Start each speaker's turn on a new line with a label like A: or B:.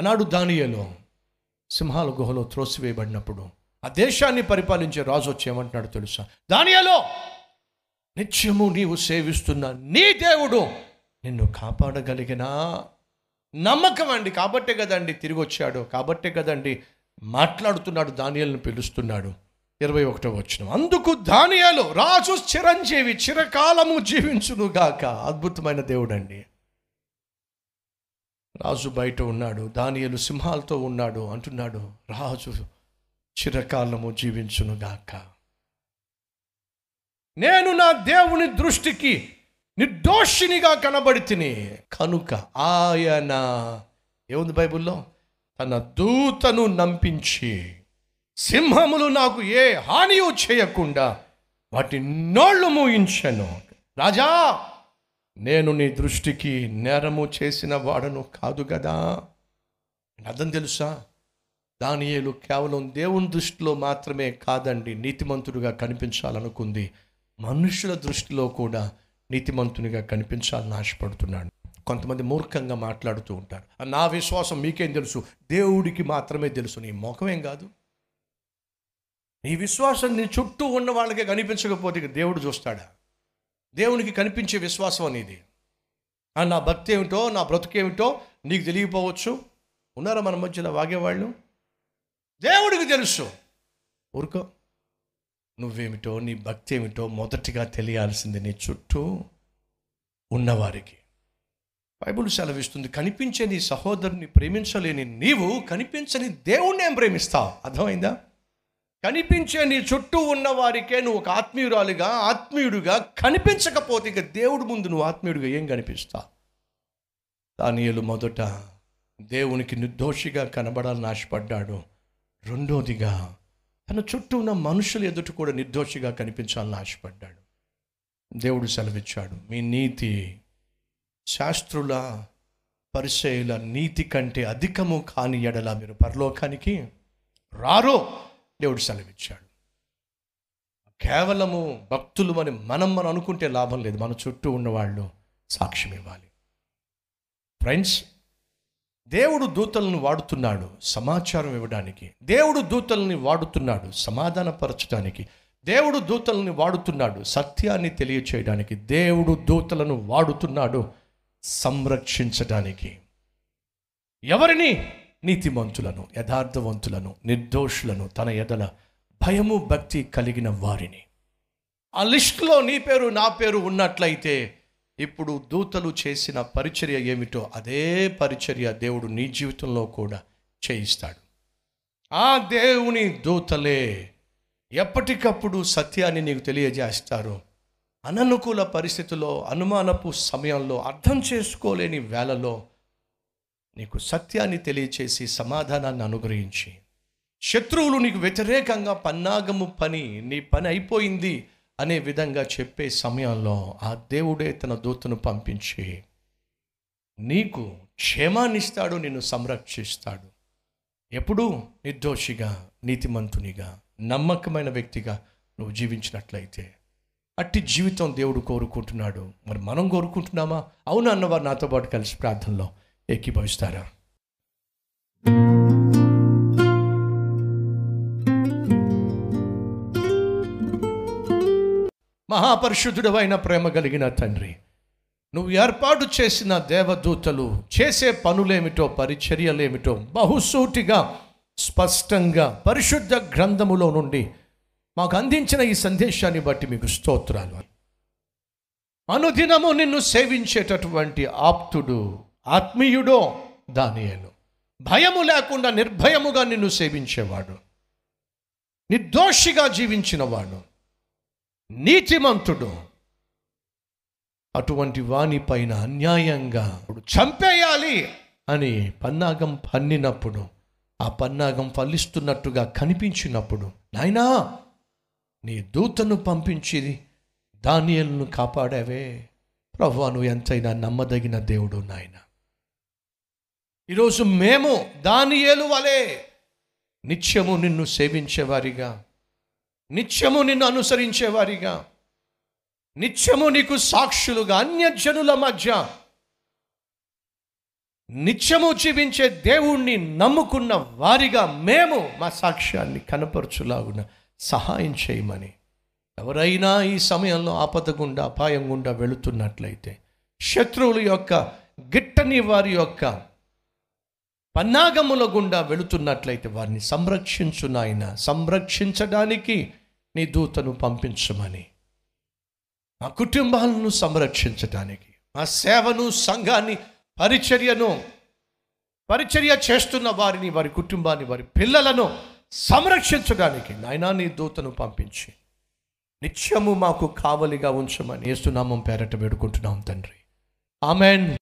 A: అనాడు దానియలో సింహాల గుహలో త్రోసివేయబడినప్పుడు ఆ దేశాన్ని పరిపాలించే రాజు వచ్చి ఏమంటున్నాడు తెలుసా? దానియలో నిత్యము నీవు సేవిస్తున్న నీ దేవుడు నిన్ను కాపాడగలిగిన నమ్మకం అండి. కాబట్టే కదండి తిరిగి వచ్చాడు కాబట్టే కదండి మాట్లాడుతున్నాడు దానియాలను పిలుస్తున్నాడు. ఇరవై ఒకటో వచ్చిన అందుకు దానియాలు రాజు చిరంజీవి చిరకాలము జీవించునుగాక. అద్భుతమైన దేవుడండి. రాజు బయట ఉన్నాడు దానియలు సింహాలతో ఉన్నాడు అంటున్నాడు రాజు చిరకాలము జీవించునుగాక నేను నా దేవుని దృష్టికి నిర్దోషినిగా కనబడి తిని కనుక ఆయన ఏముంది బైబిల్లో? తన దూతను నంపించి సింహములు నాకు ఏ హానియు చేయకుండా వాటి నోళ్ళు మూయించను. రాజా నేను నీ దృష్టికి నేరము చేసిన వాడను కాదు కదా అర్థం తెలుసా? దానియేలు కేవలం దేవుని దృష్టిలో మాత్రమే కాదండి నీతిమంతుడిగా కనిపించాలనుకుంది. మనుషుల దృష్టిలో కూడా నీతిమంతునిగా కనిపించాలని ఆశపడుతున్నాడు. కొంతమంది మూర్ఖంగా మాట్లాడుతూ ఉంటారు. నా విశ్వాసం మీకేం తెలుసు? దేవుడికి మాత్రమే తెలుసు. నీ ముఖమేం కాదు? నీ విశ్వాసం నీ చుట్టూ ఉన్న వాళ్ళకే కనిపించకపోతే ఇక దేవుడు చూస్తాడా? దేవునికి కనిపించే విశ్వాసం అనేది. నా భక్తి ఏమిటో నా బ్రతుకేమిటో నీకు తెలియపోవచ్చు ఉన్నారా మన మధ్యలో వాగేవాళ్ళు? దేవుడికి తెలుసు. ఊరుకో. నువ్వేమిటో నీ భక్తి ఏమిటో మొదటిగా తెలియాల్సింది నీ చుట్టూ ఉన్నవారికి. బైబుల్ సెలవిస్తుంది కనిపించే నీ సహోదరుని ప్రేమించలేని నీవు కనిపించని దేవుణ్ణి ఏం ప్రేమిస్తావు. అర్థమైందా? కనిపించే నీ చుట్టూ ఉన్న వారికే నువ్వు ఒక ఆత్మీయురాలిగా ఆత్మీయుడిగా కనిపించకపోతే ఇక దేవుడి ముందు నువ్వు ఆత్మీయుడిగా ఏం కనిపిస్తా దానియలు మొదట దేవునికి నిర్దోషిగా కనబడాలని ఆశపడ్డాడు. రెండోదిగా తన చుట్టూ ఉన్న మనుషులు ఎదుట కూడా నిర్దోషిగా కనిపించాలని ఆశపడ్డాడు. దేవుడు సెలవిచ్చాడు మీ నీతి శాస్త్రుల పరిచయుల నీతి కంటే అధికము కాని ఎడల మీరు పరలోకానికి రారో. దేవుడు సెలవిచ్చాడు. కేవలము భక్తులు అని మనం మనం అనుకుంటే లాభం లేదు. మన చుట్టూ ఉన్నవాళ్ళు సాక్ష్యం ఇవ్వాలి. ఫ్రెండ్స్ దేవుడు దూతలను వాడుతున్నాడు సమాచారం ఇవ్వడానికి. దేవుడు దూతల్ని వాడుతున్నాడు సమాధానపరచడానికి. దేవుడు దూతల్ని వాడుతున్నాడు సత్యాన్ని తెలియచేయడానికి. దేవుడు దూతలను వాడుతున్నాడు సంరక్షించడానికి. ఎవరిని? నీతిమంతులను యథార్థవంతులను నిర్దోషులను తన ఎదల భయము భక్తి కలిగిన వారిని. ఆ లిస్టులో నీ పేరు నా పేరు ఉన్నట్లయితే ఇప్పుడు దూతలు చేసిన పరిచర్య ఏమిటో అదే పరిచర్య దేవుడు నీ జీవితంలో కూడా చేయిస్తాడు. ఆ దేవుని దూతలే ఎప్పటికప్పుడు సత్యాన్ని నీకు తెలియజేస్తారు. అననుకూల పరిస్థితుల్లో అనుమానపు సమయంలో అర్థం చేసుకోలేని వేళలో నీకు సత్యాన్ని తెలియచేసి సమాధానాన్ని అనుగ్రహించి. శత్రువులు నీకు వ్యతిరేకంగా పన్నాగము పని నీ పని అయిపోయింది అనే విధంగా చెప్పే సమయంలో ఆ దేవుడే తన దూతను పంపించి నీకు క్షేమాన్నిస్తాడు నిన్ను సంరక్షిస్తాడు. ఎప్పుడూ నిర్దోషిగా నీతిమంతునిగా నమ్మకమైన వ్యక్తిగా నువ్వు జీవించినట్లయితే అట్టి జీవితం దేవుడు కోరుకుంటున్నాడు. మరి మనం కోరుకుంటున్నామా? అవును అన్నవారు నాతో పాటు కలిసి ప్రార్థనలో ఎక్కిపోయిస్తారా మహాపరిశుద్ధుడు అయిన ప్రేమ కలిగిన తండ్రి నువ్వు ఏర్పాటు చేసిన దేవదూతలు చేసే పనులేమిటో పరిచర్యలేమిటో బహుసూటిగా స్పష్టంగా పరిశుద్ధ గ్రంథములో నుండి మాకు అందించిన ఈ సందేశాన్ని బట్టి మీకు స్తోత్రాలు. అనుదినము నిన్ను సేవించేటటువంటి ఆప్తుడు ఆత్మీయుడో దానియేలు. భయము లేకుండా నిర్భయముగా నిన్ను సేవించేవాడు. నిర్దోషిగా జీవించినవాడు. నీతిమంతుడు. అటువంటి వాని పైన అన్యాయంగా చంపేయాలి అని పన్నాగం పన్నినప్పుడు ఆ పన్నాగం ఫలిస్తున్నట్టుగా కనిపించినప్పుడు నాయనా నీ దూతను పంపించి దానియలను కాపాడావే. ప్రభు నువ్వు ఎంతైనా నమ్మదగిన దేవుడు నాయనా. ఈరోజు మేము దానియేలు వలె నిత్యము నిన్ను సేవించేవారిగా నిత్యము నిన్ను అనుసరించేవారిగా నిత్యము నీకు సాక్షులుగా అన్యజనుల మధ్య నిత్యము జీవించే దేవుణ్ణి నమ్ముకున్న వారిగా మేము మా సాక్ష్యాన్ని కనపరచులాగున సహాయం చేయమని. ఎవరైనా ఈ సమయంలో ఆపద గుండా అపాయం గుండా వెళుతున్నట్లయితే శత్రువుల యొక్క గిట్టని వారి యొక్క పన్నాగముల గుండా వెళుతున్నట్లయితే వారిని సంరక్షించు నాయన సంరక్షించడానికి నీ దూతను పంపించమని. మా కుటుంబాలను సంరక్షించడానికి మా సేవను సంఘాన్ని పరిచర్యను పరిచర్య చేస్తున్న వారిని వారి కుటుంబాన్ని వారి పిల్లలను సంరక్షించడానికి నాయనా నీ దూతను పంపించి. నిత్యము మాకు కావలిగా ఉంచమని ఏసునామం పేరట వేడుకుంటున్నాం తండ్రి. ఆమెన్.